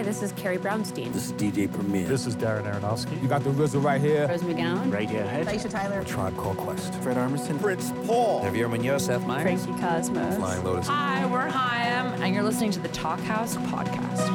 Hi, this is Carrie Brownstein. This is DJ Premier. This is Darren Aronofsky. You got the RZA right here. Rose McGowan. Radiohead. Aisha Tyler. Tribe Called Quest. Fred Armisen. Fritz Paul. Javier Munoz. Seth Meyers. Frankie Cosmos. Flying Lotus. Hi, we're Haim, and you're listening to the Talkhouse podcast.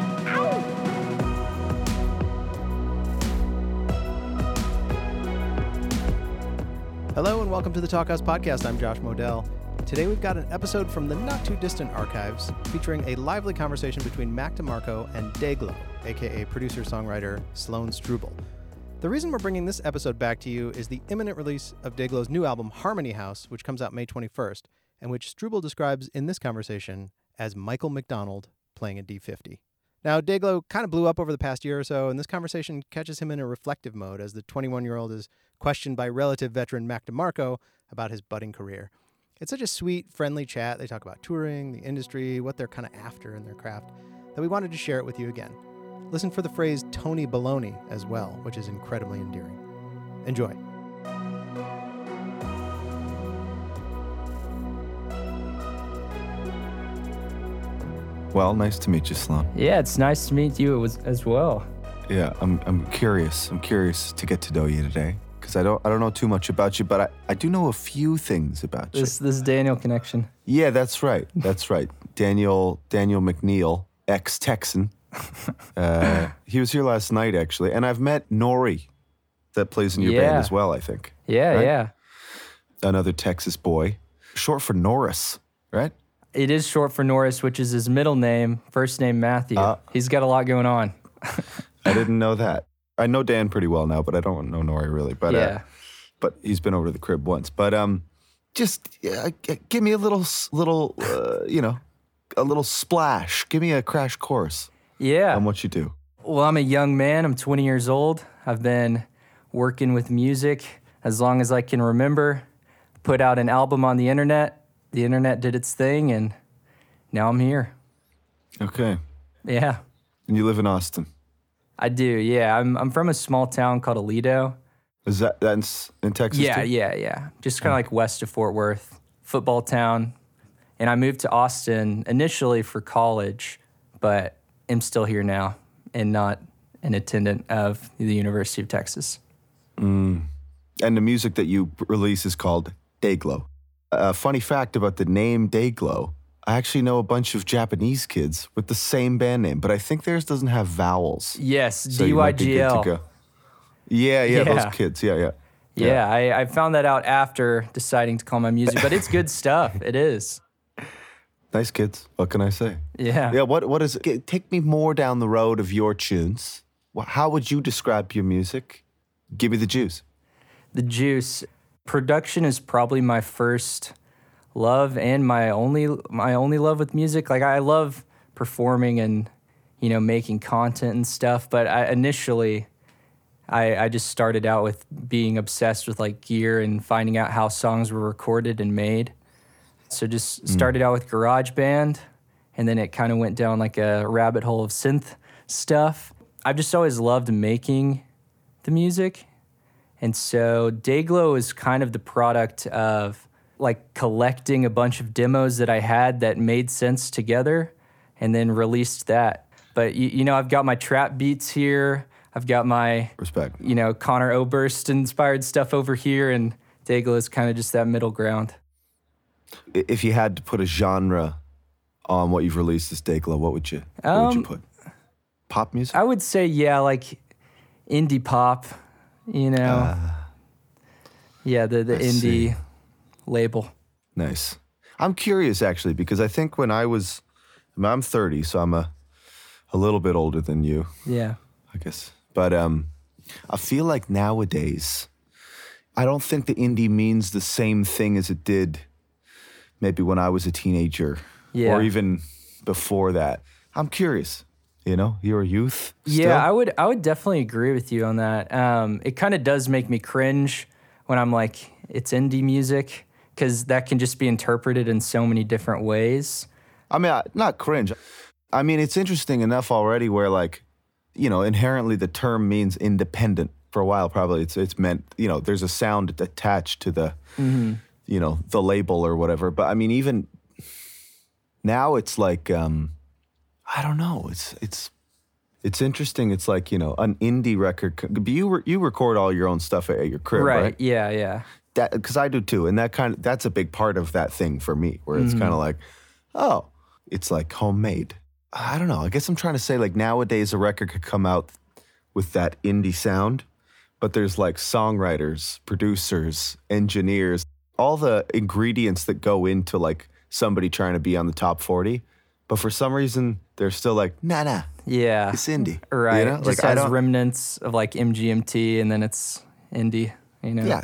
Hello and welcome to the Talkhouse Podcast. I'm Josh Modell. Today we've got an episode from the not too distant archives featuring a lively conversation between Mac DeMarco and Dayglow, aka producer songwriter Sloan Struble. The reason we're bringing this episode back to you is the imminent release of Dayglow's new album Harmony House, which comes out May 21st, and which Struble describes in this conversation as Michael McDonald playing a D50. Now, Dayglow kind of blew up over the past year or so, and this conversation catches him in a reflective mode as the 21 year old is questioned by relative veteran Mac DeMarco about his budding career. It's such a sweet, friendly chat. They talk about touring, the industry, what they're kind of after in their craft, that we wanted to share it with you again. Listen for the phrase Tony Baloney as well, which is incredibly endearing. Enjoy. Well, nice to meet you, Sloan. Yeah, it's nice to meet you as, as well. Yeah, I'm, I'm curious. I'm curious to get to know you today because I don't I don't know too much about you, but I, I do know a few things about you. This this Daniel connection. Yeah, that's right. That's right. Daniel Daniel McNeil, ex Texan. Uh, he was here last night actually, and I've met Nori, that plays in your band as well. I think Yeah, Right? yeah. another Texas boy, short for Norris, right? It is short for Norris, which is his middle name. First name Matthew. Uh. He's got a lot going on. I didn't know that. I know Dan pretty well now, but I don't know Nori really. But yeah. uh, but he's been over to the crib once. But um, just uh, g- give me a little, little, uh, you know, a little splash. Give me a crash course yeah. on what you do. Well, I'm a young man. I'm 20 years old. I've been working with music as long as I can remember. Put out an album on the internet. The internet did its thing, and now I'm here. Okay, Yeah, and you live in Austin. I do. Yeah, I'm, I'm from a small town called Aledo. Is that that's in Texas? Yeah, too? yeah, yeah. Just kind of oh. like west of Fort Worth, football town. And I moved to Austin initially for college, but am still here now and not an attendant of the University of Texas. Mm. And the music that you release is called Dayglow. A funny fact about the name Dayglow. I actually know a bunch of Japanese kids with the same band name, but I think theirs doesn't have vowels. Yes, So you might be good to DYGL. Yeah, yeah, Yeah. those kids. Yeah, yeah. Yeah, I, I found that out after deciding to call my music, but it's good stuff. It is. Nice kids. What can I say? Yeah. Yeah, what what is it? Take me more down the road of your tunes. How would you describe your music? Give me the juice. The juice. Production is probably my first love and my only my only love with music. Like I love performing and you know making content and stuff, but I initially I, I just started out with being obsessed with like gear and finding out how songs were recorded and made. So just mm. started out with GarageBand, and then it kind of went down like a rabbit hole of synth stuff. I've just always loved making the music, and so Dayglow is kind of the product of like collecting a bunch of demos that I had that made sense together, and then released that. But you, you know, I've got my trap beats here. I've got my Respect. you know, Conor Oberst inspired stuff over here, and Dayglow is kind of just that middle ground. If you had to put a genre on what you've released as Dayglow, what would you what would you Um, put? Pop music? I would say, yeah, like indie pop, you know. yeah, the, the I see. Label. Nice. I'm curious actually because I think when I was, I mean, I'm 30, so I'm a, a little bit older than you, Yeah. I guess. But um, I feel like nowadays, I don't think the indie means the same thing as it did maybe when I was a teenager Yeah. or even before that. I'm curious. You know, you're a youth. Still? Yeah, I would I would definitely agree with you on that. Um, it kind of does make me cringe when I'm like, it's indie music, because that can just be interpreted in so many different ways. I mean, I- not cringe. I mean, it's interesting enough already where, like, you know, inherently the term means independent. For a while, probably it's it's meant, you know, there's a sound attached to the, you know, the label or whatever. But I mean, even now, it's like, um, I don't know. It's it's It's interesting. It's like you know an indie record. but You you record all your own stuff at, at your crib, right? right. Yeah. Yeah. That because I do too, and that kind of that's a big part of that thing for me, where it's mm-hmm. kind of like, oh, it's like homemade. I don't know. I guess I'm trying to say like nowadays a record could come out with that indie sound, but there's like songwriters, producers, engineers, all the ingredients that go into like somebody trying to be on the top 40. But for some reason, they're still like, nah, nah, Yeah. it's indie. you Right. know? Just I has remnants of like MGMT and then it's indie, you know? yeah,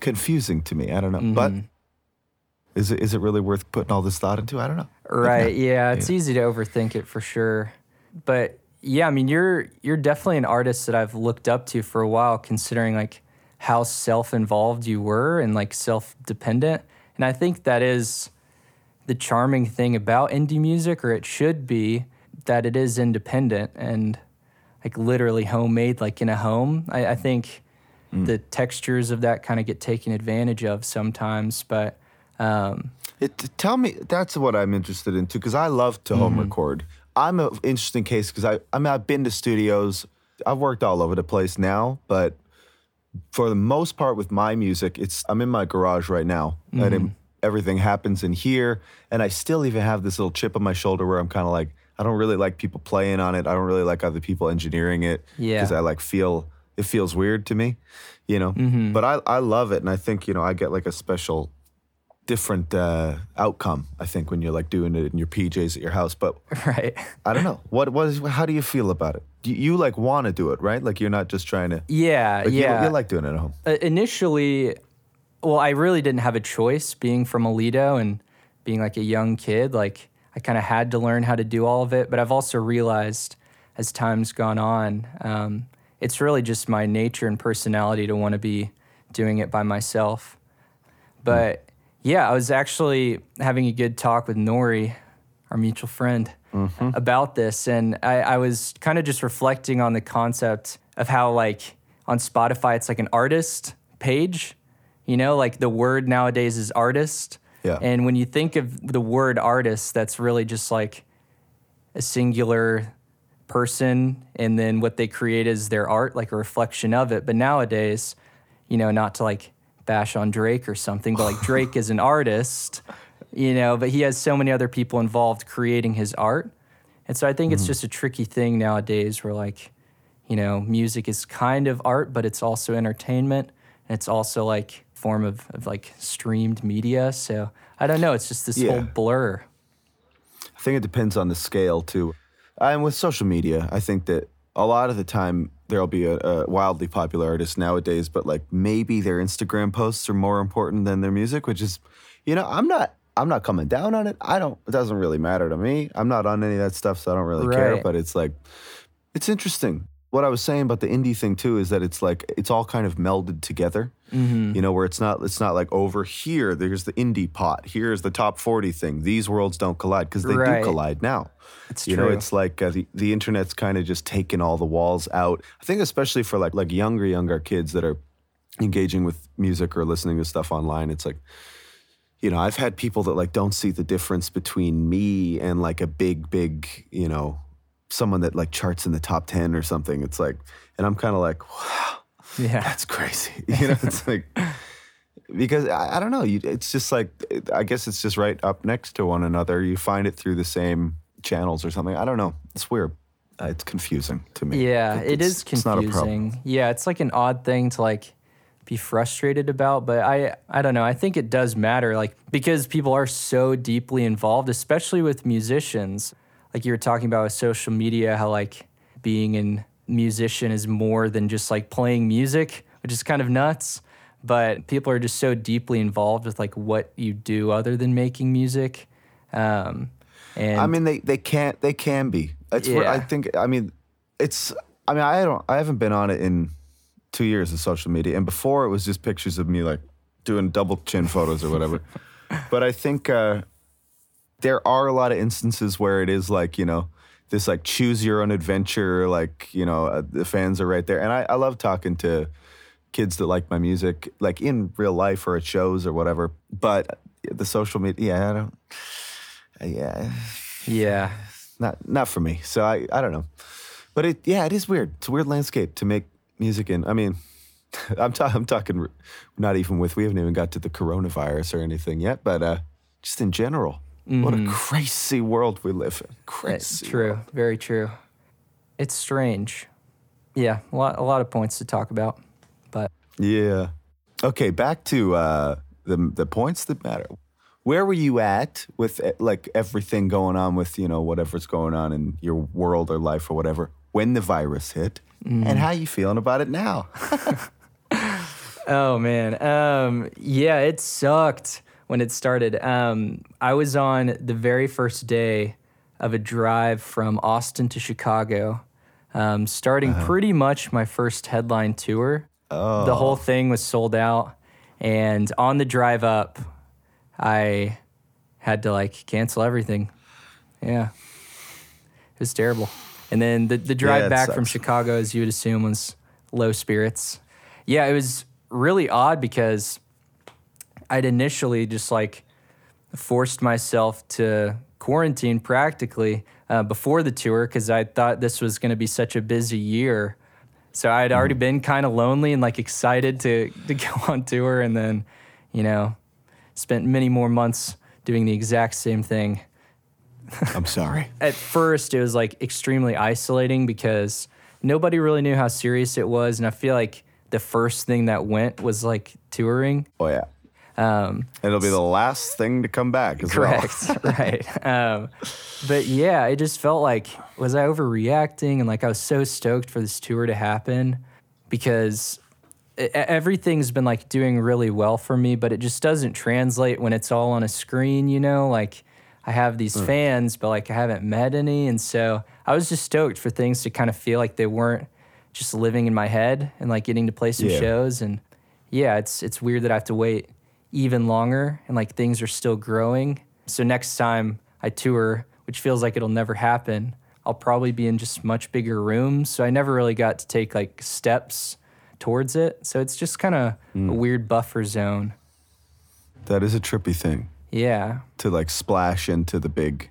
confusing to me. I don't know. But Mm-hmm. is it, is it really worth putting all this thought into? I don't know. Right. Yeah, it's easy to overthink it for sure. But yeah, I mean, you're you're definitely an artist that I've looked up to for a while, considering like how self-involved you were and like self-dependent. And I think that is the charming thing about indie music, or it should be, that it is independent and like literally homemade, like in a home. I, I think Mm. the textures of that kind of get taken advantage of sometimes, but. Um, It, tell me, that's what I'm interested in too, because I love to home mm-hmm. record. I'm an interesting case because I, I mean, I've been to studios. I've worked all over the place now, but for the most part with my music, it's I'm in my garage right now, and it, mm-hmm. everything happens in here. And I still even have this little chip on my shoulder where I'm kind of like, I don't really like people playing on it. I don't really like other people engineering it Yeah. because I like feel it feels weird to me, you know. But I I love it, and I think you know I get like a special different uh, outcome. I think when you're like doing it in your PJs at your house, but right. I don't know what was. how do you feel about it? You, you like want to do it, right? Like you're not just trying to. Yeah, Like you- yeah. you, like doing it at home. Uh, initially, well, I really didn't have a choice being from Aledo and being like a young kid. Like, I kind of had to learn how to do all of it. But I've also realized as time's gone on, um, it's really just my nature and personality to want to be doing it by myself. But yeah, I was actually having a good talk with Nori, our mutual friend, mm-hmm. about this. And I, I was kind of just reflecting on the concept of how, like, on Spotify, it's like an artist page. You know, like the word nowadays is artist. Yeah. And when you think of the word artist, that's really just like a singular person and then what they create is their art like a reflection of it. But nowadays you know not to like bash on drake or something but like drake is an artist you know but he has so many other people involved creating his art. And so i think it's mm-hmm. just a tricky thing nowadays where like you know music is kind of art but it's also entertainment. And it's also like form of, of like streamed media. So i don't know. It's just this Yeah. whole blur. I think it depends on the scale too. And with social media, I think that a lot of the time there'll be a, a wildly popular artist nowadays, but like maybe their Instagram posts are more important than their music, which is, you know, I'm not. I'm not coming down on it. I don't. It doesn't really matter to me. I'm not on any of that stuff, so I don't really care. But it's like, it's interesting. What I was saying about the indie thing too is that it's like it's all kind of melded together. Mm-hmm. You know, where it's not it's not like over here. There's the indie pot. Here's the top forty thing. These worlds don't collide because they Right. do collide now. It's you know, it's like uh, the the internet's kind of just taken all the walls out. I think especially for like like younger younger kids that are engaging with music or listening to stuff online. It's like you know, I've had people that like don't see the difference between me and like a big, big, you know, someone that like charts in the top 10 or something. It's like, and I'm kind of like, wow, yeah that's crazy. You know, it's like, because I, I don't know, you, it's just like, it- I guess it's just right up next to one another. You find it through the same channels or something. I don't know. It's weird. Uh, it's confusing to me. Yeah, it it's- is It's not a problem. confusing. Yeah, it's like an odd thing to like be frustrated about, but I I don't know. I think it does matter like because people are so deeply involved, especially with musicians. Like you were talking about with social media how like being a musician is more than just like playing music, which is kind of nuts. But people are just so deeply involved with like what you do other than making music. Um, and I mean, they, they can't. They can be. It's. where I think. I mean, it's. I mean, I don't. I haven't been on it in two years of social media, and before it was just pictures of me like doing double chin photos or whatever. but I think uh, there are a lot of instances where it is like you know this like choose your own adventure. Like you know uh, the fans are right there, and I, I love talking to kids that like my music, like in real life or at shows or whatever. But the social media, yeah, I don't. Yeah, yeah. not not for me. So I I don't know. But it, yeah, it is weird. It's a weird landscape to make music in. I mean, I'm, ta- I'm talking not even with, we haven't even got to the coronavirus or anything yet, but uh, just in general, what a crazy world we live in. It's Crazy. true. Very true. It's strange. Yeah, a lot, a lot of points to talk about. But Yeah. Okay, back to uh, the the points that matter. Where were you at with eh, like everything going on with you know whatever's going on in your world or life or whatever when the virus hit, and how you feeling about it now? Oh man, um, yeah, it sucked when it started. Um, I was on the very first day of a drive from Austin to Chicago, um, starting pretty much my first headline tour. Oh. The whole thing was sold out, and on the drive up, I had to like cancel everything. Yeah, it was terrible. And then the the drive Yeah, back from. Chicago, as you would assume, was low spirits. Yeah, it was really odd because I'd initially just like forced myself to quarantine practically uh, before the tour because I thought this was going to be such a busy year. So I'd already Mm-hmm. been kind of lonely and like excited to to go on tour, and then you know spent many more months doing the exact same thing I'm sorry. at first it was like extremely isolating because nobody really knew how serious it was and i feel like the first thing that went was like touring Oh yeah, um, it'll be the last thing to come back as correct right. Um, but yeah it just felt like was i overreacting? And like i was so stoked for this tour to happen because e- everything's been like doing really well for me but it just doesn't translate when it's all on a screen you know? Like i have these fans but like i haven't met any. And so i was just stoked for things to kind of feel like they weren't just living in my head and like getting to play some Yeah. shows. And yeah it's it's weird that i have to wait even longer and like things are still growing so next time i tour which feels like it'll never happen i'll probably be in just much bigger rooms so i never really got to take like steps towards it so it's just kind of a weird buffer zone. That is a trippy thing yeah to like splash into the big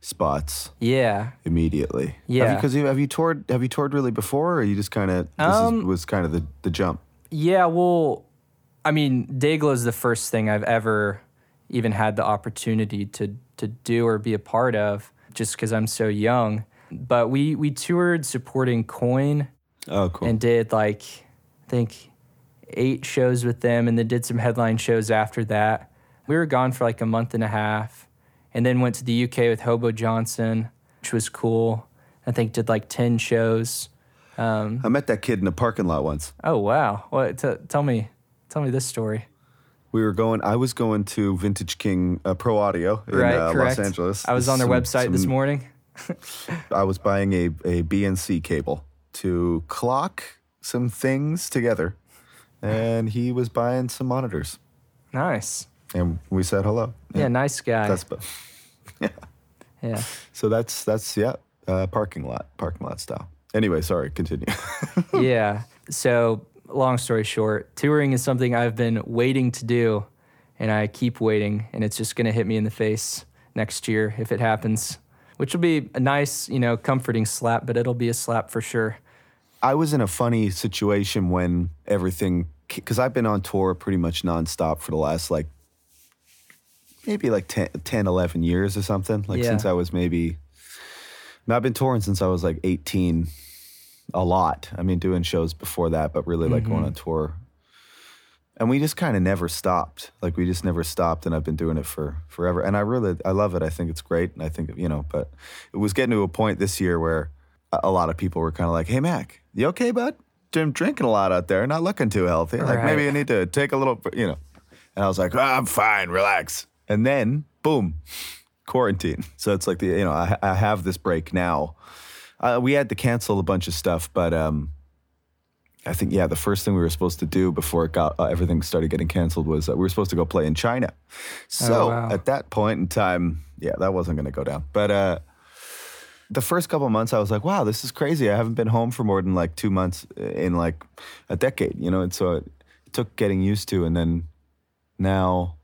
spots yeah immediately. Yeah. Because you, have you toured? Have you toured really before, or you just kind of this Um, is, was kind of the the jump? Yeah, well, I mean, Dayglow is the first thing I've ever even had the opportunity to to do or be a part of, just because I'm so young. But we we toured supporting Coin Oh, cool. and did like I think eight shows with them, and then did some headline shows after that. We were gone for like a month and a half, and then went to the UK with Hobo Johnson, which was cool. I think did like ten shows. Um, I met that kid in a parking lot once. oh wow! What? T- tell me, tell me this story. We were going. I was going to Vintage King uh, Pro Audio in right, uh. Los Angeles. I was on their Some- website this morning. I was buying a a BNC cable to clock some things together, and he was buying some monitors, Nice. and we said hello. Yeah, nice guy. That's bu- yeah. so that's that's yeah, uh, parking lot parking lot style. Anyway, sorry. Continue. yeah. So, long story short, touring is something I've been waiting to do, and I keep waiting, and it's just going to hit me in the face next year if it happens, which will be a nice, you know, comforting slap, but it'll be a slap for sure. I was in a funny situation when everything, because I've been on tour pretty much nonstop for the last like maybe like 10, 10 11 years or something. Like Yeah. since I was maybe, I've been touring since I was like 18 a lot. I mean, doing shows before that, but really like going on tour. And we just kind of never stopped. Like we just never stopped, and I've been doing it for forever. And I really, I love it. I think it's great, and I think you know. But it was getting to a point this year where a- lot of people were kind of like, "Hey, Mac, you okay, bud? I'm drinking a lot out there, not looking too healthy. Like Right. maybe you need to take a little, you know." And I was like, "Ah, "I'm fine, relax." And then, boom, quarantine. So it's like the you know I, I have this break now. Uh, we had to cancel a bunch of stuff, but um, I think yeah, the first thing we were supposed to do before it got uh, everything started getting canceled was uh, we were supposed to go play in China. So wow. at that point in time, yeah, that wasn't going to go down. But uh, the first couple months, I was like, wow, this is crazy. I haven't been home for more than like two months in like a decade, you know. And so it, took getting used to, and then now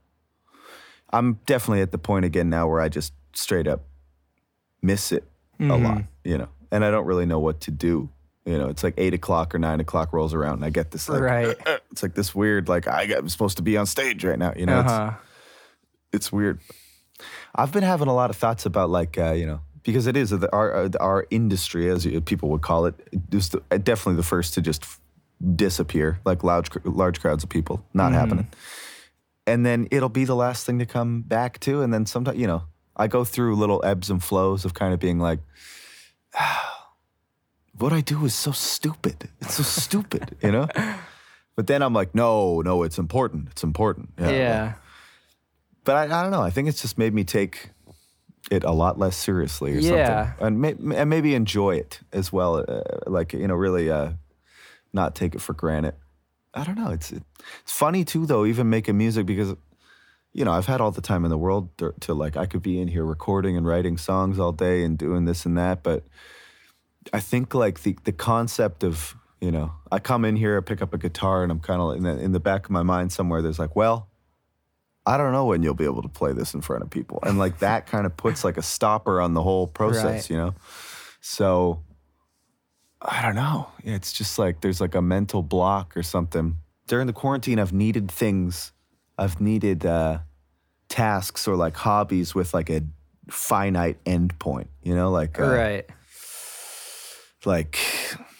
I'm definitely at the point again now where I just straight up miss it a lot, you know. And I don't really know what to do. You know, it's like eight o'clock or nine o'clock rolls around, and I get this like, Right. It's like this weird, like I am supposed to be on stage right now. You know, it's- Uh-huh. it's weird. I've been having a lot of thoughts about like uh, you know because it is our uh, our industry as people would call it uh, definitely the first to just disappear like large large crowds of people not happening, and then it'll be the last thing to come back to, and then sometimes you know I go through little ebbs and flows of kind of being like. What I do is so stupid. It's so stupid, you know? But then I'm like, no, no, it's important. It's important. Yeah. yeah. But I, I don't know. I think it's just made me take it a lot less seriously or Yeah. something. And, may, and maybe enjoy it as well. Uh, like, you know, really uh, not take it for granted. I don't know. It's it's funny too, though, even making music because, you know, I've had all the time in the world to, to like, I could be in here recording and writing songs all day and doing this and that. But I think like the, the concept of, you know, I come in here, I pick up a guitar, and I'm kind of in the, in the back of my mind somewhere, there's like, well, I don't know when you'll be able to play this in front of people. And like that kind of puts like a stopper on the whole process, Right. you know? So I don't know. It's just like there's like a mental block or something. During the quarantine, I've needed things, I've needed uh, tasks or like hobbies with like a finite end point, you know? Like, uh, Right. like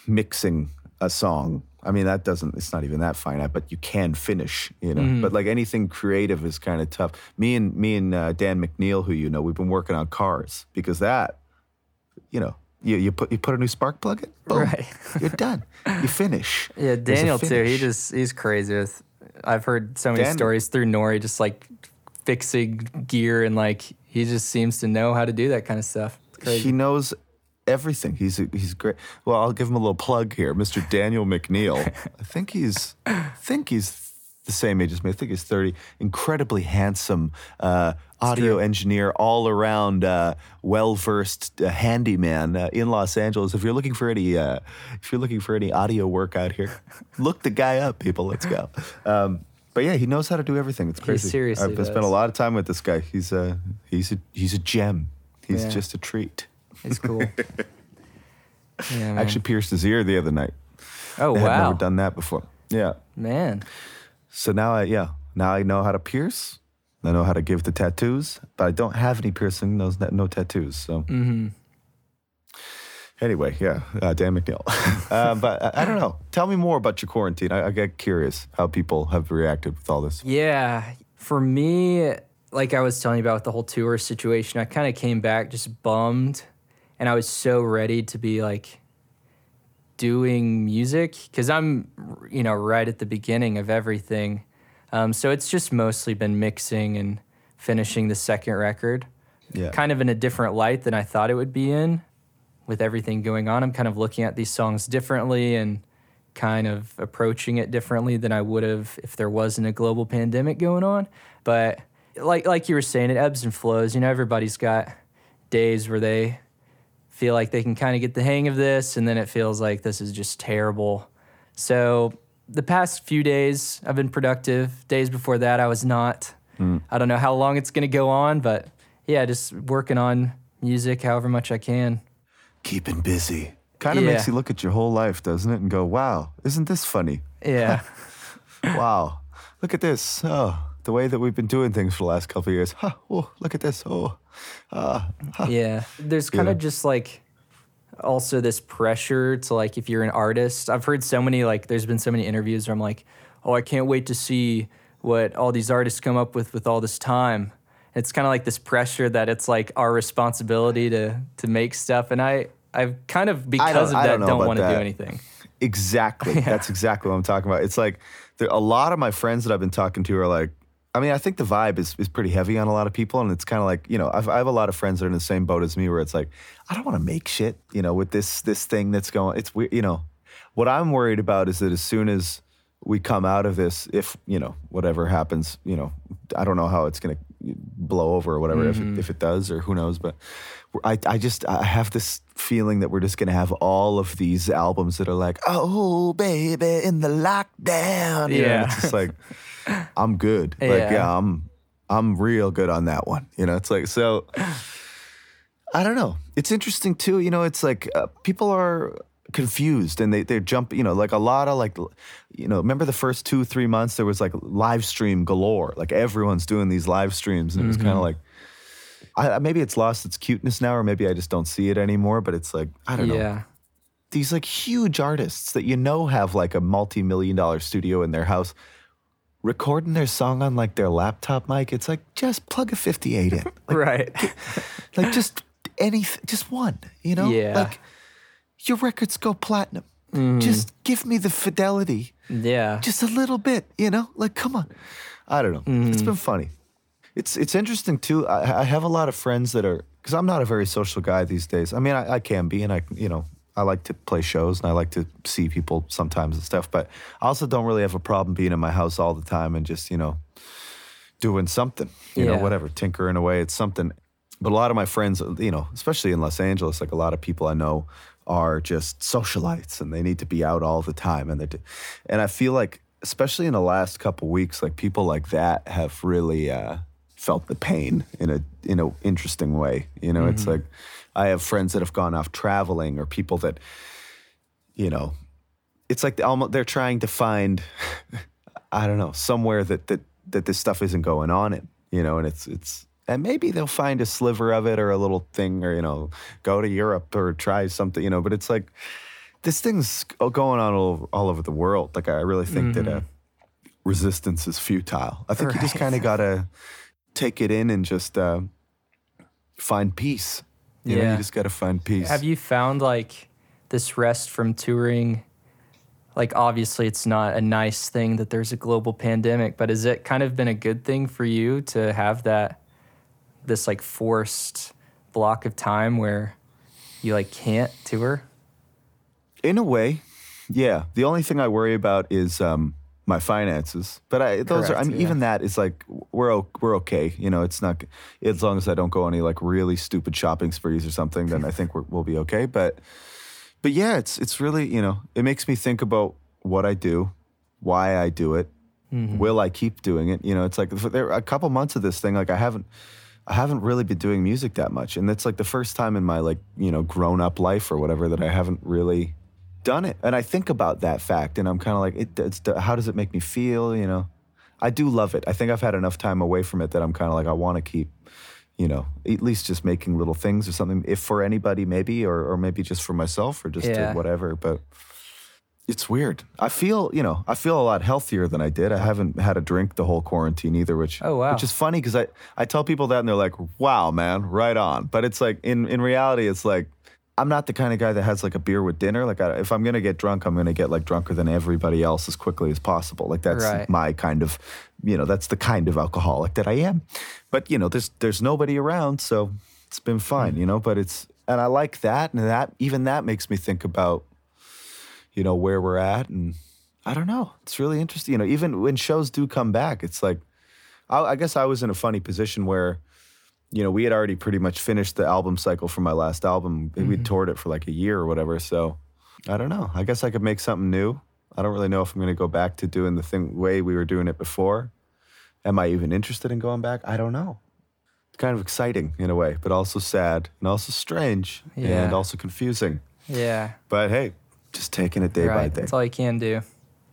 mixing a song. I mean, that doesn't, it's not even that finite, but you can finish, you know. But like anything creative is kind of tough. Me and me and uh, Dan McNeil, who you know, we've been working on cars because that, you know, you, you put you put a new spark plug in, boom, Right. you're done. You finish. Yeah, Daniel too. He just he's crazy with. I've heard so many Dan- stories through Nori, just like fixing gear and like he just seems to know how to do that kind of stuff. He knows everything. He's he's great. Well, I'll give him a little plug here, Mr. Daniel McNeil. I think he's I think he's the same age as me. I think he's thirty. Incredibly handsome uh, audio engineer, all around uh, well versed uh, handyman uh, in Los Angeles. If you're looking for any uh, if you're looking for any audio work out here, look the guy up, people. Let's go. Um, but yeah, he knows how to do everything. It's crazy. He seriously I've spent a lot of time with this guy. He's a he's a he's a gem. He's Yeah. just a treat. It's cool. yeah. Actually pierced his ear the other night. oh I had wow, never done that before. Yeah. man. So now I yeah now I know how to pierce. I know how to give the tattoos, but I don't have any piercing. No, no tattoos. So Mm-hmm. anyway, yeah, uh, Dan McNeil. uh, but I, I don't know. Tell me more about your quarantine. I, I get curious how people have reacted with all this. Yeah, for me, like I was telling you about with the whole tour situation, I kind of came back just bummed, and I was so ready to be like doing music because I'm, you know, right at the beginning of everything. Um, so it's just mostly been mixing and finishing the second record, Yeah. kind of in a different light than I thought it would be in. With everything going on, I'm kind of looking at these songs differently and kind of approaching it differently than I would have if there wasn't a global pandemic going on. But like like you were saying, it ebbs and flows. You know, everybody's got days where they feel like they can kind of get the hang of this, and then it feels like this is just terrible. So the past few days, I've been productive. Days before that, I was not. I don't know how long it's going to go on, but yeah, just working on music however much I can. Keeping busy. Kind of Yeah. makes you look at your whole life, doesn't it? And go, wow, isn't this funny? Yeah. wow, look at this. Oh, the way that we've been doing things for the last couple of years. Huh, oh, look at this. Oh, ah, huh. Yeah. There's kind Yeah. of just like also this pressure to like if you're an artist. I've heard so many like there's been so many interviews where I'm like, "Oh, I can't wait to see what all these artists come up with with all this time." It's kind of like this pressure that it's like our responsibility to to make stuff and I I've kind of because of I that don't don't want to do anything. Exactly. That's exactly what I'm talking about. It's like there, a lot of my friends that I've been talking to are like, I mean, I think the vibe is, is pretty heavy on a lot of people. And it's kind of like, you know, I've, I have a lot of friends that are in the same boat as me where it's like, I don't want to make shit, you know, with this, this thing that's going, it's weird, you know, what I'm worried about is that as soon as we come out of this, if, you know, whatever happens, you know, I don't know how it's going to blow over or whatever, if, it, mm-hmm. if it does or who knows, but I, I just, I have this feeling that we're just going to have all of these albums that are like, oh, baby, in the lockdown. You know, Yeah. it's just like, I'm good. Like, Yeah. yeah, I'm, I'm real good on that one. You know, it's like, so I don't know. it's interesting too. You know, it's like uh, people are confused and they they jump. You know, like a lot of like, you know, remember the first two three months there was like live stream galore. Like everyone's doing these live streams, and it was kind of like. I, maybe it's lost its cuteness now, or maybe I just don't see it anymore. But it's like I don't know Yeah. these like huge artists that you know have like a multi-million dollar studio in their house recording their song on like their laptop mic it's like just plug a 58 in. Like, Right. like just any just one you know? Yeah. like your records go platinum. Mm. Just give me the fidelity. Yeah. just a little bit you know? Like come on. I don't know. Mm. It's been funny. It's it's interesting too. I, I have a lot of friends that are because i'm not a very social guy these days. I mean I, I can be and i you know i like to play shows and i like to see people sometimes and stuff but i also don't really have a problem being in my house all the time and just you know doing something you know Yeah. whatever tinkering away it's something but a lot of my friends you know especially in los angeles like a lot of people i know are just socialites and they need to be out all the time and they do and i feel like especially in the last couple weeks like people like that have really uh, felt the pain in a in a interesting way you know it's like i have friends that have gone off traveling or people that you know it's like almost they're trying to find I don't know somewhere that that that this stuff isn't going on in you know and it's it's and maybe they'll find a sliver of it or a little thing or you know go to Europe or try something you know but it's like this thing's going on all, all over the world. Like I really think that uh, resistance is futile. I think you just kind of gotta take it in and just uh, find peace you know Yeah. you just gotta find peace Have you found like this rest from touring? Like, obviously, it's not a nice thing that there's a global pandemic, but has it kind of been a good thing for you to have that, this like forced block of time where you like can't tour? In a way, yeah. The only thing I worry about is um, my finances. But I, those are. I mean, yeah. even that is like we're we're okay. You know, it's not as long as I don't go any like really stupid shopping sprees or something. Then I think we're, we'll be okay. But but yeah, it's it's really you know it makes me think about what I do, why I do it, Mm-hmm. will I keep doing it? You know, it's like there a couple months of this thing. Like I haven't. I haven't really been doing music that much, and it's like the first time in my like you know grown up life or whatever that I haven't really done it. And I think about that fact, and I'm kind of like, it, it's, how does it make me feel? You know, I do love it. I think I've had enough time away from it that I'm kind of like, I want to keep, you know, at least just making little things or something, if for anybody maybe, or or maybe just for myself or just to Yeah. whatever. But it's weird. I feel, you know, I feel a lot healthier than I did. I haven't had a drink the whole quarantine either, which Oh, wow. which is funny because I I tell people that and they're like, "Wow, man, right on." But it's like in in reality, it's like I'm not the kind of guy that has like a beer with dinner. Like I, if I'm gonna get drunk, I'm gonna get like drunker than everybody else as quickly as possible. Like that's Right. my kind of, you know, that's the kind of alcoholic that I am. But you know, there's there's nobody around, so it's been fine, you know. But it's and I like that, and that even that makes me think about, you know, where we're at, and I don't know. It's really interesting. You know, even when shows do come back, it's like, I, I guess I was in a funny position where you know, we had already pretty much finished the album cycle for my last album. We'd mm-hmm. toured it for like a year or whatever. So I don't know. I guess I could make something new. I don't really know if I'm going to go back to doing the thing way we were doing it before. Am I even interested in going back? I don't know. It's kind of exciting in a way, but also sad and also strange and also confusing. Yeah. But hey, just taking it day by day. That's all you can do.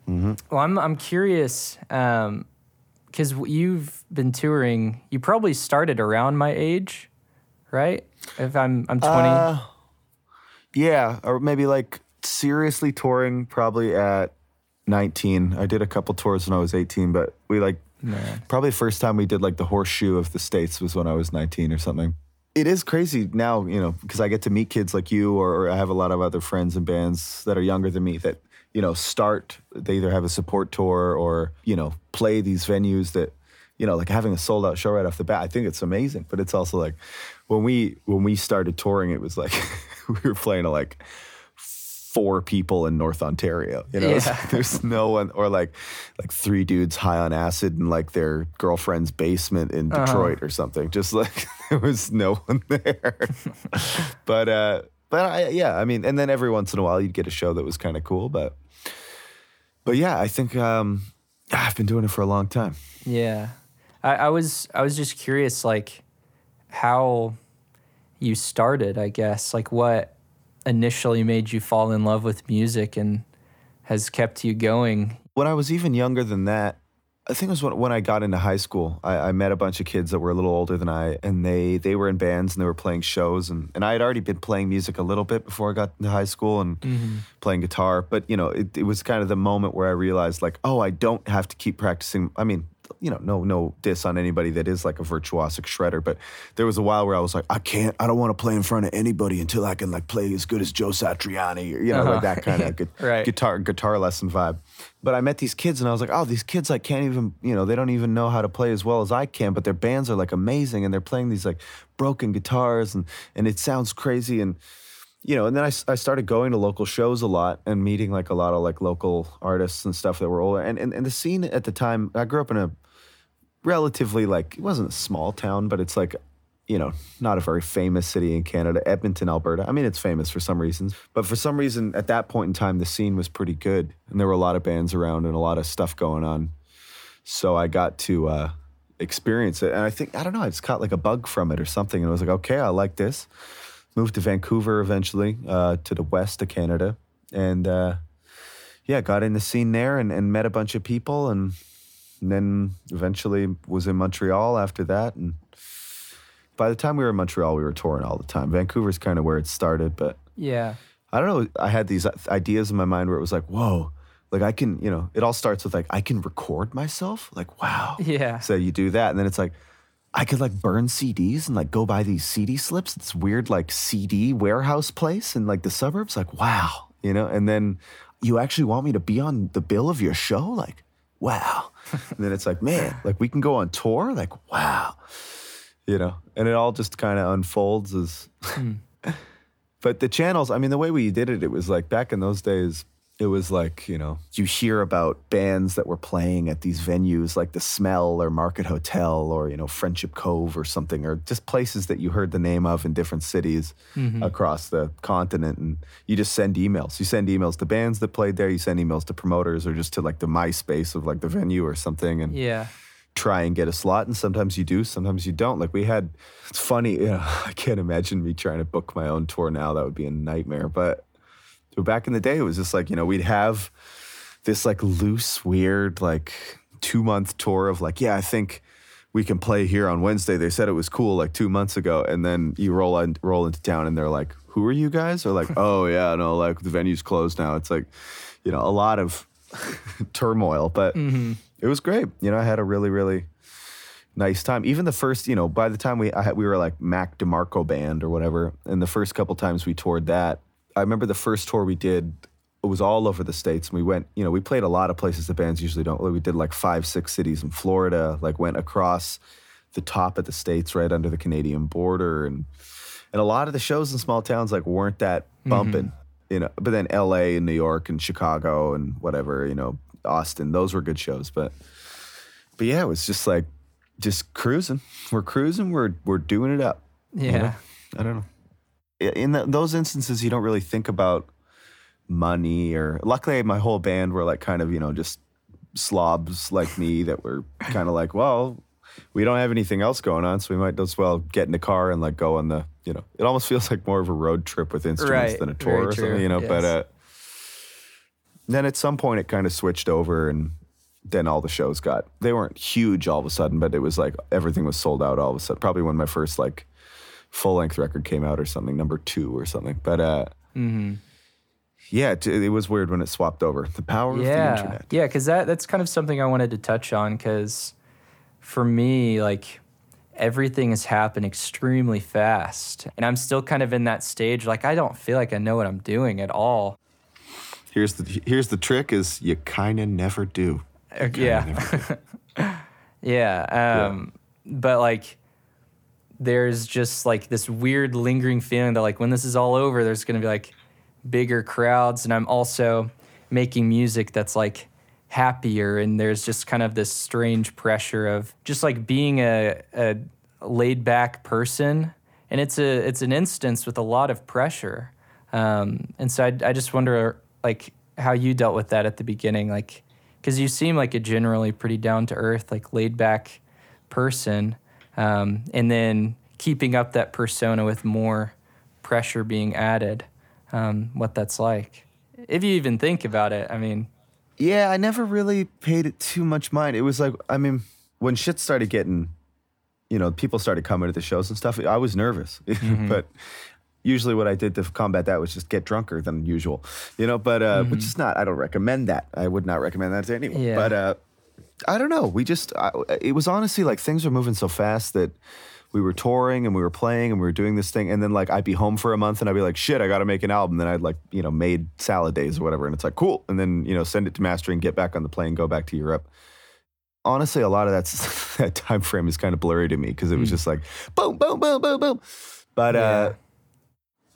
Mm-hmm. Well, I'm I'm curious um, because you've been touring. You probably started around my age, right? If I'm I'm 20. Uh, yeah, or maybe like seriously touring probably at 19. I did a couple tours when I was 18, but we like Man. probably the first time we did like the horseshoe of the states was when I was 19 or something. It is crazy now, you know, because I get to meet kids like you, or, or I have a lot of other friends and bands that are younger than me that you know start. They either have a support tour or you know play these venues that you know like having a sold out show right off the bat. I think it's amazing, but it's also like when we when we started touring, it was like we were playing to like four people in North Ontario. You know, Yeah. there's no one, or like like three dudes high on acid in like their girlfriend's basement in Detroit or something. Just like there was no one there. but uh, but I, yeah, I mean, and then every once in a while you'd get a show that was kind of cool. But but yeah, I think um, I've been doing it for a long time. Yeah, I, I was I was just curious, like how you started, I guess. Like what initially made you fall in love with music and has kept you going? When I was even younger than that, I think it was when, when I got into high school. I, I met a bunch of kids that were a little older than I, and they they were in bands and they were playing shows, and, and I had already been playing music a little bit before I got into high school and mm-hmm. playing guitar. But you know, it, it was kind of the moment where I realized like, oh, I don't have to keep practicing. I mean, you know, no no diss on anybody that is like a virtuosic shredder, but there was a while where I was like, I can't, I don't want to play in front of anybody until I can like play as good as Joe Satriani, or you know, like that uh-huh. kind of gu- Right. guitar guitar lesson vibe. But I met these kids and I was like, oh, these kids like can't even, you know, they don't even know how to play as well as I can, but their bands are like amazing and they're playing these like broken guitars and and it sounds crazy and you know, and then I, I started going to local shows a lot and meeting like a lot of like local artists and stuff that were older. And, and and the scene at the time, I grew up in a relatively like it wasn't a small town, but it's like you know not a very famous city in Canada, Edmonton, Alberta. I mean, it's famous for some reasons, but for some reason at that point in time, the scene was pretty good, and there were a lot of bands around and a lot of stuff going on. So I got to uh, experience it, and I think I don't know, I just caught like a bug from it or something, and I was like, okay, I like this. Moved to Vancouver eventually, uh, to the west of Canada, and uh, yeah, got in the scene there and, and met a bunch of people, and, and then eventually was in Montreal after that. And by the time we were in Montreal, we were touring all the time. Vancouver's kind of where it started, but Yeah. I don't know. I had these ideas in my mind where it was like, whoa, like I can, you know, it all starts with like, I can record myself. Like, wow. Yeah. So you do that. And then it's like, I could like burn CDs and like go buy these CD slips. This weird like CD warehouse place in like the suburbs. Like, wow. You know, and then you actually want me to be on the bill of your show? Like, wow. and then it's like, man, like we can go on tour? Like, wow. You know, and it all just kind of unfolds as hmm. but the channels, I mean, the way we did it, it was like back in those days, it was like, you know, you hear about bands that were playing at these venues like The Smell or Market Hotel or, you know, Friendship Cove or something, or just places that you heard the name of in different cities mm-hmm. across the continent. And you just send emails. You send emails to bands that played there, you send emails to promoters or just to like the MySpace of like the venue or something. And Yeah. try and get a slot and sometimes you do sometimes you don't like we had it's funny you know i can't imagine me trying to book my own tour now that would be a nightmare but but back in the day it was just like you know we'd have this like loose weird like two month tour of like yeah i think we can play here on wednesday. They said it was cool like two months ago and then you roll in, roll into town and they're like who are you guys? Or like oh yeah no like the venue's closed now. It's like you know a lot of turmoil but mm-hmm. it was great. You know i had a really really nice time. Even the first you know by the time we I had, we were like mac demarco band or whatever and the first couple times we toured that i remember the first tour we did it was all over the states and we went you know we played a lot of places the bands usually don't we did like five six cities in florida like went across the top of the states right under the canadian border and and a lot of the shows in small towns like weren't that mm-hmm. bumping you know but then la and new york and chicago and whatever you know austin those were good shows but but yeah it was just like just cruising we're cruising we're we're doing it up you Yeah. know? i don't know in the, those instances you don't really think about money or luckily my whole band were like kind of you know just slobs like me that were kind of like well we don't have anything else going on so we might as well get in the car and like go on the you know it almost feels like more of a road trip with instruments Right, than a tour very or true, something you know but uh then at some point it kind of switched over and then all the shows got they weren't huge all of a sudden but it was like everything was sold out all of a sudden. Probably when my first like full length record came out or something number two or something. But uh Mm-hmm. yeah it, it was weird when it swapped over. The power of the internet. Yeah because that that's kind of something i wanted to touch on because for me like everything has happened extremely fast and i'm still kind of in that stage like i don't feel like i know what i'm doing at all. Here's the here's the trick is you kind of never do. Uh, yeah yeah. um but like there's just like this weird lingering feeling that like when this is all over there's going to be like bigger crowds and i'm also making music that's like happier and there's just kind of this strange pressure of just like being a, a laid back person and it's a it's an instance with a lot of pressure. Um, and so I, I just wonder like how you dealt with that at the beginning like because you seem like a generally pretty down to earth like laid back person um, and then keeping up that persona with more pressure being added, um, what that's like. If you even think about it, I mean, Yeah, I never really paid it too much mind. It was like, I mean, when shit started getting, you know, people started coming to the shows and stuff, I was nervous. but usually what I did to combat that was just get drunker than usual, you know, but, uh, which is not, I don't recommend that. I would not recommend that to anyone. Yeah. But, uh, I don't know. We just, I, it was honestly like things were moving so fast that we were touring and we were playing and we were doing this thing. And then like I'd be home for a month and I'd be like, shit, I got to make an album. Then I'd like, you know, made salad days or whatever. And it's like, cool. And then, you know, send it to mastering, get back on the plane, go back to Europe. Honestly, a lot of that's, that time frame is kind of blurry to me because it was just like boom, boom, boom, boom, boom. But uh,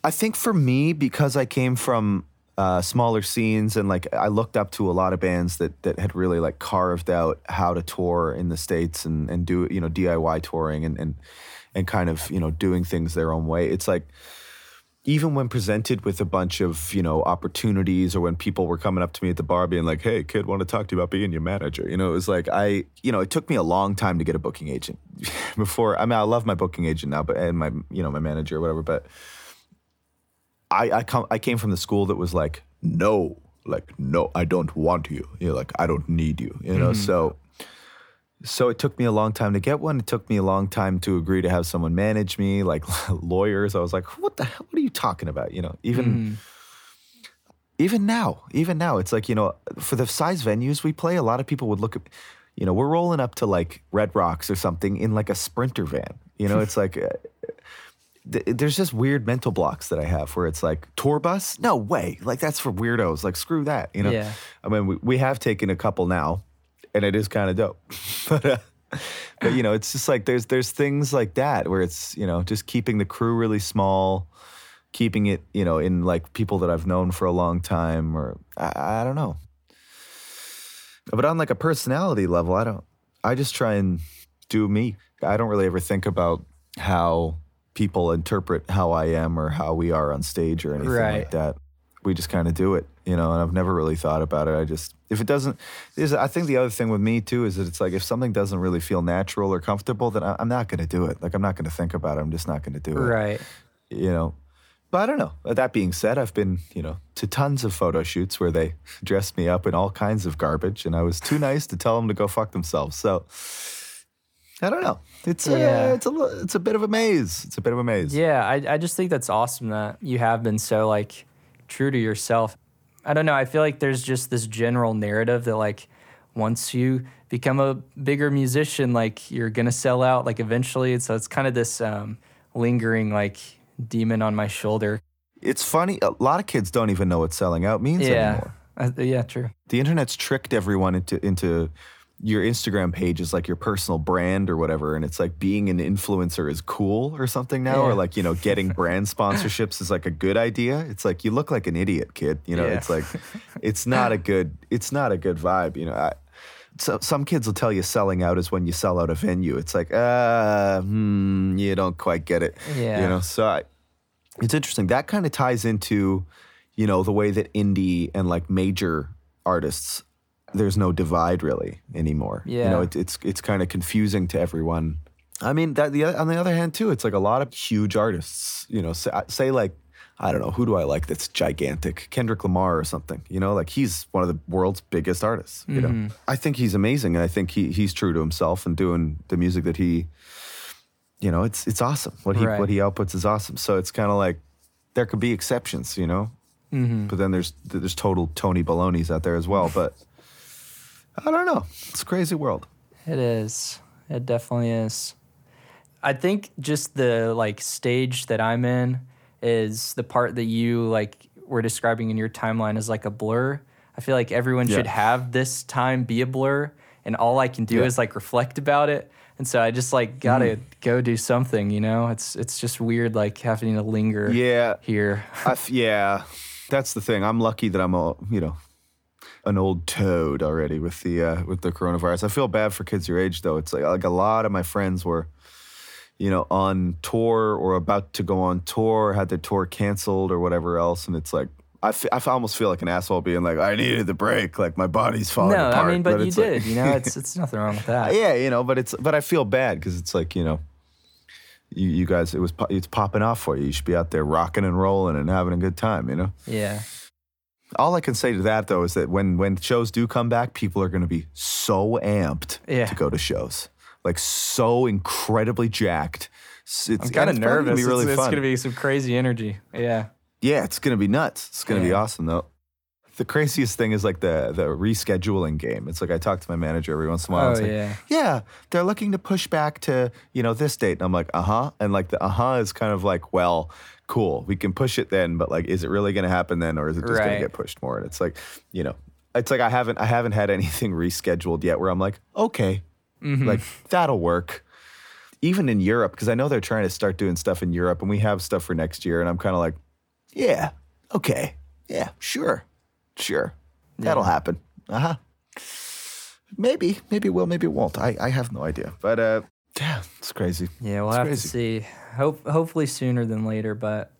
I think for me, because I came from uh, smaller scenes and like I looked up to a lot of bands that that had really like carved out how to tour in the states and and do you know DIY touring and and and kind of you know doing things their own way. It's like even when presented with a bunch of you know opportunities or when people were coming up to me at the bar being like hey kid want to talk to you about being your manager you know it was like i you know it took me a long time to get a booking agent before i mean i love my booking agent now but and my you know my manager or whatever but i i come i came from the school that was like no like no i don't want you you know like i don't need you you know mm-hmm. so so it took me a long time to get one. It took me a long time to agree to have someone manage me, like lawyers. I was like, "What the hell? What are you talking about?" You know, even mm. even now, even now, it's like you know, for the size venues we play, a lot of people would look at, you know, we're rolling up to like Red Rocks or something in like a Sprinter van. You know, it's like. Uh, Th- there's just weird mental blocks that I have where it's like tour bus, no way, like that's for weirdos. Like screw that, you know. Yeah. I mean, we, we have taken a couple now, and it is kind of dope. but uh, but you know, it's just like there's there's things like that where it's you know just keeping the crew really small, keeping it you know in like people that I've known for a long time, or I, I don't know. But on like a personality level, I don't. I just try and do me. I don't really ever think about how people interpret how I am or how we are on stage or anything Right. like that. We just kind of do it, you know. And I've never really thought about it. I just if it doesn't, is I think the other thing with me too is that it's like if something doesn't really feel natural or comfortable, then I, I'm not going to do it. Like I'm not going to think about it. I'm just not going to do it right. you know. But I don't know. That being said, I've been, you know, to tons of photo shoots where they dressed me up in all kinds of garbage, and I was too nice to tell them to go fuck themselves. So I don't know. It's a, it's a it's a bit of a maze. It's a bit of a maze. Yeah, I, I just think that's awesome that you have been so like true to yourself. I don't know. I feel like there's just this general narrative that like once you become a bigger musician, like you're gonna sell out like eventually. And so it's kind of this um, lingering like demon on my shoulder. It's funny. A lot of kids don't even know what selling out means Yeah, anymore. Uh, yeah, true. The internet's tricked everyone into into your Instagram page is like your personal brand or whatever, and it's like being an influencer is cool or something now, or like you know getting brand sponsorships is like a good idea. It's like you look like an idiot, kid. You know, Yeah. it's like it's not a good it's not a good vibe. You know, I, so some kids will tell you selling out is when you sell out a venue. It's like uh, hmm, you don't quite get it. Yeah. you know. So I, it's interesting. That kind of ties into, you know, the way that indie and like major artists, there's no divide really anymore. Yeah. You know, it, it's it's kind of confusing to everyone. I mean, that the on the other hand too, it's like a lot of huge artists. You know, say, say like. I don't know who do I like that's gigantic Kendrick Lamar or something you know like he's one of the world's biggest artists you know I think he's amazing and I think he he's true to himself and doing the music that he you know, it's it's awesome. What he Right. what he outputs is awesome. So it's kind of like there could be exceptions, you know. Mm-hmm. But then there's there's total Tony Baloney's out there as well. But I don't know. It's a crazy world. It is. It definitely is. I think just the like stage that I'm in is the part that you like were describing in your timeline as like a blur. I feel like everyone should have this time be a blur and all I can do Yeah. is like reflect about it. And so I just like gotta mm. go do something, you know? It's it's just weird like having to linger Yeah. here. I f- yeah. That's the thing. I'm lucky that I'm a you know an old toad already with the uh, with the coronavirus. I feel bad for kids your age though. It's like like a lot of my friends were you know on tour or about to go on tour, had their tour canceled or whatever else, and it's like. I, f- I almost feel like an asshole being like, I needed the break, like my body's falling apart. no, apart. I mean, but, you it's like- did, you know, it's it's nothing wrong with that. yeah, you know, but it's but I feel bad because it's like you know, you, you guys, it was it's popping off for you. You should be out there rocking and rolling and having a good time. You know. Yeah. All I can say to that though is that when when shows do come back, people are going to be so amped Yeah. to go to shows, like so incredibly jacked. It's, I'm kind of nervous. Gonna be really it's, it's gonna be some crazy energy. Yeah. yeah, it's gonna be nuts. It's gonna be awesome though. The craziest thing is like the the rescheduling game. It's like I talk to my manager every once in a while. Oh like, yeah. yeah, they're looking to push back to, you know, this date. And I'm like, uh huh. And like the uh huh is kind of like, well, cool, we can push it then, but like, is it really going to happen then or is it just going to get pushed more? And it's like, you know, it's like I haven't, I haven't had anything rescheduled yet where I'm like, okay, like that'll work. Even in Europe, because I know they're trying to start doing stuff in Europe and we have stuff for next year. And I'm kind of like, yeah, okay, yeah, sure, sure, that'll happen. Uh huh. Maybe, maybe it will, maybe it won't. I, I have no idea. But uh, yeah, it's crazy. Yeah, we'll It's have crazy. to see. Hope hopefully sooner than later, but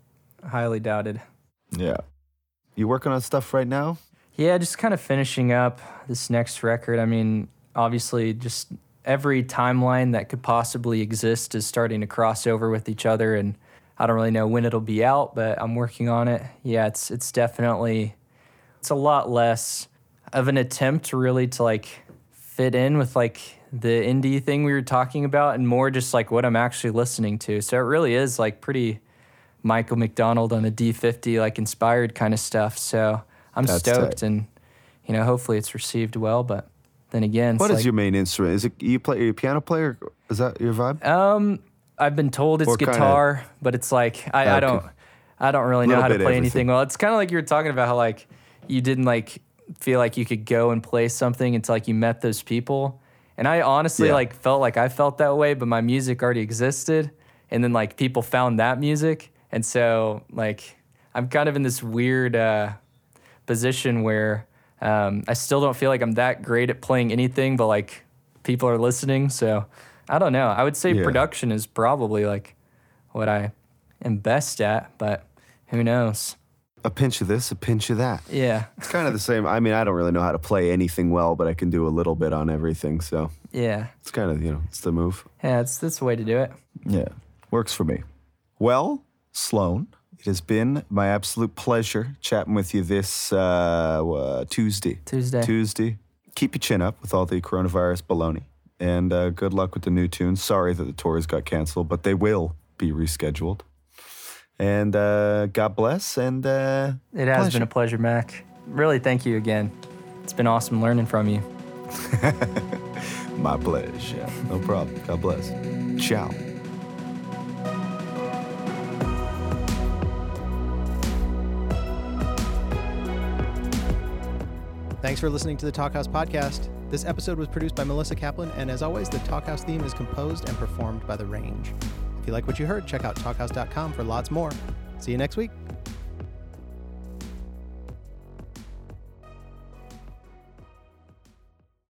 highly doubted. Yeah. You working on stuff right now? Yeah, just kind of finishing up this next record. I mean, obviously, just every timeline that could possibly exist is starting to cross over with each other, and I don't really know when it'll be out, but I'm working on it. Yeah, it's it's definitely it's a lot less of an attempt really to like fit in with like the indie thing we were talking about, and more just like what I'm actually listening to. So it really is like pretty Michael McDonald on the D50 like inspired kind of stuff. So I'm That's stoked, tight. and you know, hopefully it's received well. But then again, what is like, your main instrument? Is it you play? Are you a piano player? Is that your vibe? Um, I've been told it's Or kinda- guitar, but it's like I, I don't, I don't really know how to play everything. anything well. It's kind of like you were talking about how like you didn't like feel like you could go and play something until like you met those people. And I honestly Yeah. like felt like I felt that way, but my music already existed, and then like people found that music, and so like I'm kind of in this weird uh, position where um, I still don't feel like I'm that great at playing anything, but like people are listening. So I don't know. I would say Yeah. production is probably like what I am best at, but who knows? A pinch of this, a pinch of that. Yeah, It's kind of the same. I mean, I don't really know how to play anything well, but I can do a little bit on everything. So yeah, it's kind of you know, it's the move. yeah. It's that's the way to do it. Yeah, works for me. Well, Sloan, it has been my absolute pleasure chatting with you this uh, uh, Tuesday. Tuesday. Tuesday. Keep your chin up with all the coronavirus baloney. And uh, good luck with the new tunes. Sorry that the tours got canceled, but they will be rescheduled. And uh, God bless. And uh, It has pleasure. been a pleasure, Mac. Really, thank you again. It's been awesome learning from you. my pleasure. No problem. God bless. Ciao. Thanks for listening to the Talkhouse podcast. This episode was produced by Melissa Kaplan, and as always, the Talkhouse theme is composed and performed by The Range. If you like what you heard, check out talkhouse.com for lots more. See you next week.